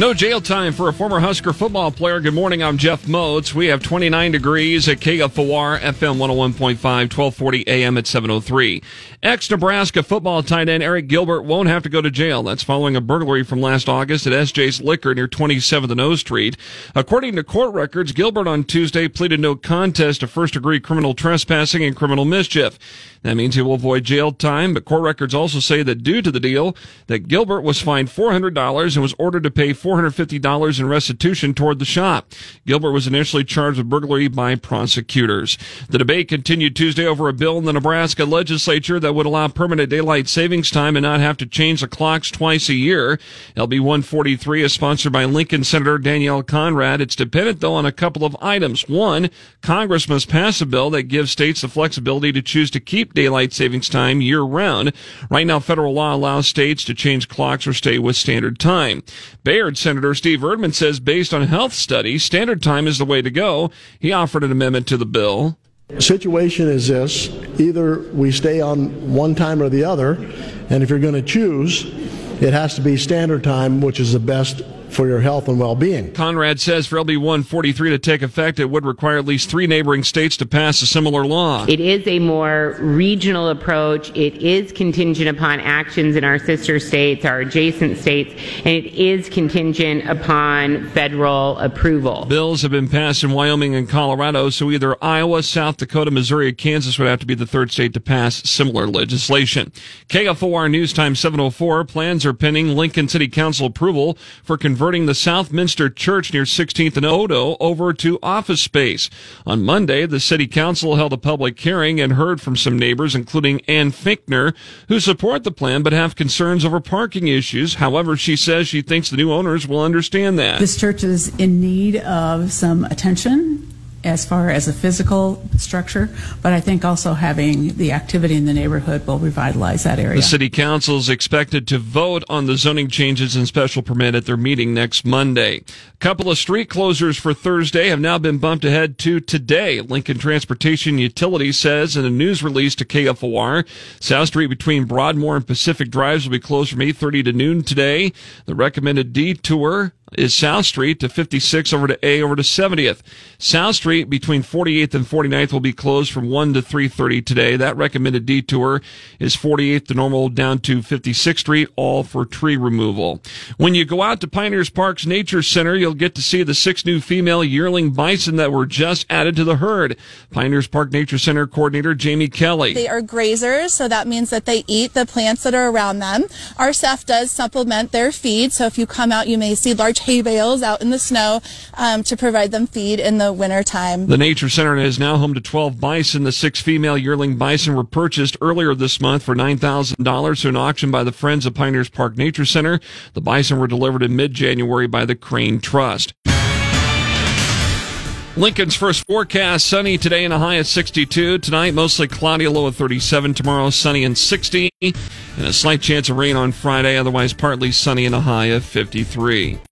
No jail time for a former Husker football player. Good morning. I'm Jeff Motz. We have 29 degrees at KFOR, FM 101.5, 1240 AM at 703. Ex Nebraska football tight end Arik Gilbert won't have to go to jail. That's following a burglary from last August at SJ's Liquor near 27th and O Street. According to court records, Gilbert on Tuesday pleaded no contest to first degree criminal trespassing and criminal mischief. That means he will avoid jail time, but court records also say that due to the deal, that Gilbert was fined $400 and was ordered to pay $450 in restitution toward the shop. Gilbert was initially charged with burglary by prosecutors. The debate continued Tuesday over a bill in the Nebraska legislature that would allow permanent daylight savings time and not have to change the clocks twice a year. LB 143 is sponsored by Lincoln Senator Danielle Conrad. It's dependent though on a couple of items. One, Congress must pass a bill that gives states the flexibility to choose to keep daylight savings time year round. Right now, federal law allows states to change clocks or stay with standard time. Senator Steve Erdman says based on health studies, standard time is the way to go. He offered an amendment to the bill. The situation is this either we stay on one time or the other, and if you're going to choose, it has to be standard time, which is the best for your health and well-being. Conrad says for LB 143 to take effect, it would require at least three neighboring states to pass a similar law. It is a more regional approach. It is contingent upon actions in our sister states, our adjacent states, and it is contingent upon federal approval. Bills have been passed in Wyoming and Colorado, so either Iowa, South Dakota, Missouri, or Kansas would have to be the third state to pass similar legislation. KFOR News Time 704 plans are pending Lincoln City Council approval for conversion converting the Southminster Church near 16th and Odo over to office space. On Monday, the City Council held a public hearing and heard from some neighbors, including Ann Finkner, who support the plan but have concerns over parking issues. However, she says she thinks the new owners will understand that. This church is in need of some attention as far as a physical structure, but I think also having the activity in the neighborhood will revitalize that area. The city council is expected to vote on the zoning changes and special permit at their meeting next Monday. A couple of street closures for Thursday have now been bumped ahead to today. Lincoln Transportation Utility says in a news release to KFOR, South Street between Broadmoor and Pacific Drives will be closed from 8:30 to noon today. The recommended detour is South Street to 56 over to A over to 70th. South Street between 48th and 49th will be closed from 1 to 3:30 today. That recommended detour is 48th to normal down to 56th Street all for tree removal. When you go out to Pioneers Park's Nature Center, you'll get to see the six new female yearling bison that were just added to the herd. Pioneers Park Nature Center coordinator Jamie Kelly. They are grazers, so that means that they eat the plants that are around them. Our staff does supplement their feed, so if you come out, you may see large hay bales out in the snow um, to provide them feed in the winter time. The Nature Center is now home to 12 bison. The six female yearling bison were purchased earlier this month for $9,000 through an auction by the Friends of Pioneers Park Nature Center. The bison were delivered in mid-January by the Crane Trust. Lincoln's first forecast sunny today and a high of 62. Tonight, mostly cloudy, low of 37. Tomorrow, sunny and 60. And a slight chance of rain on Friday, otherwise partly sunny and a high of 53.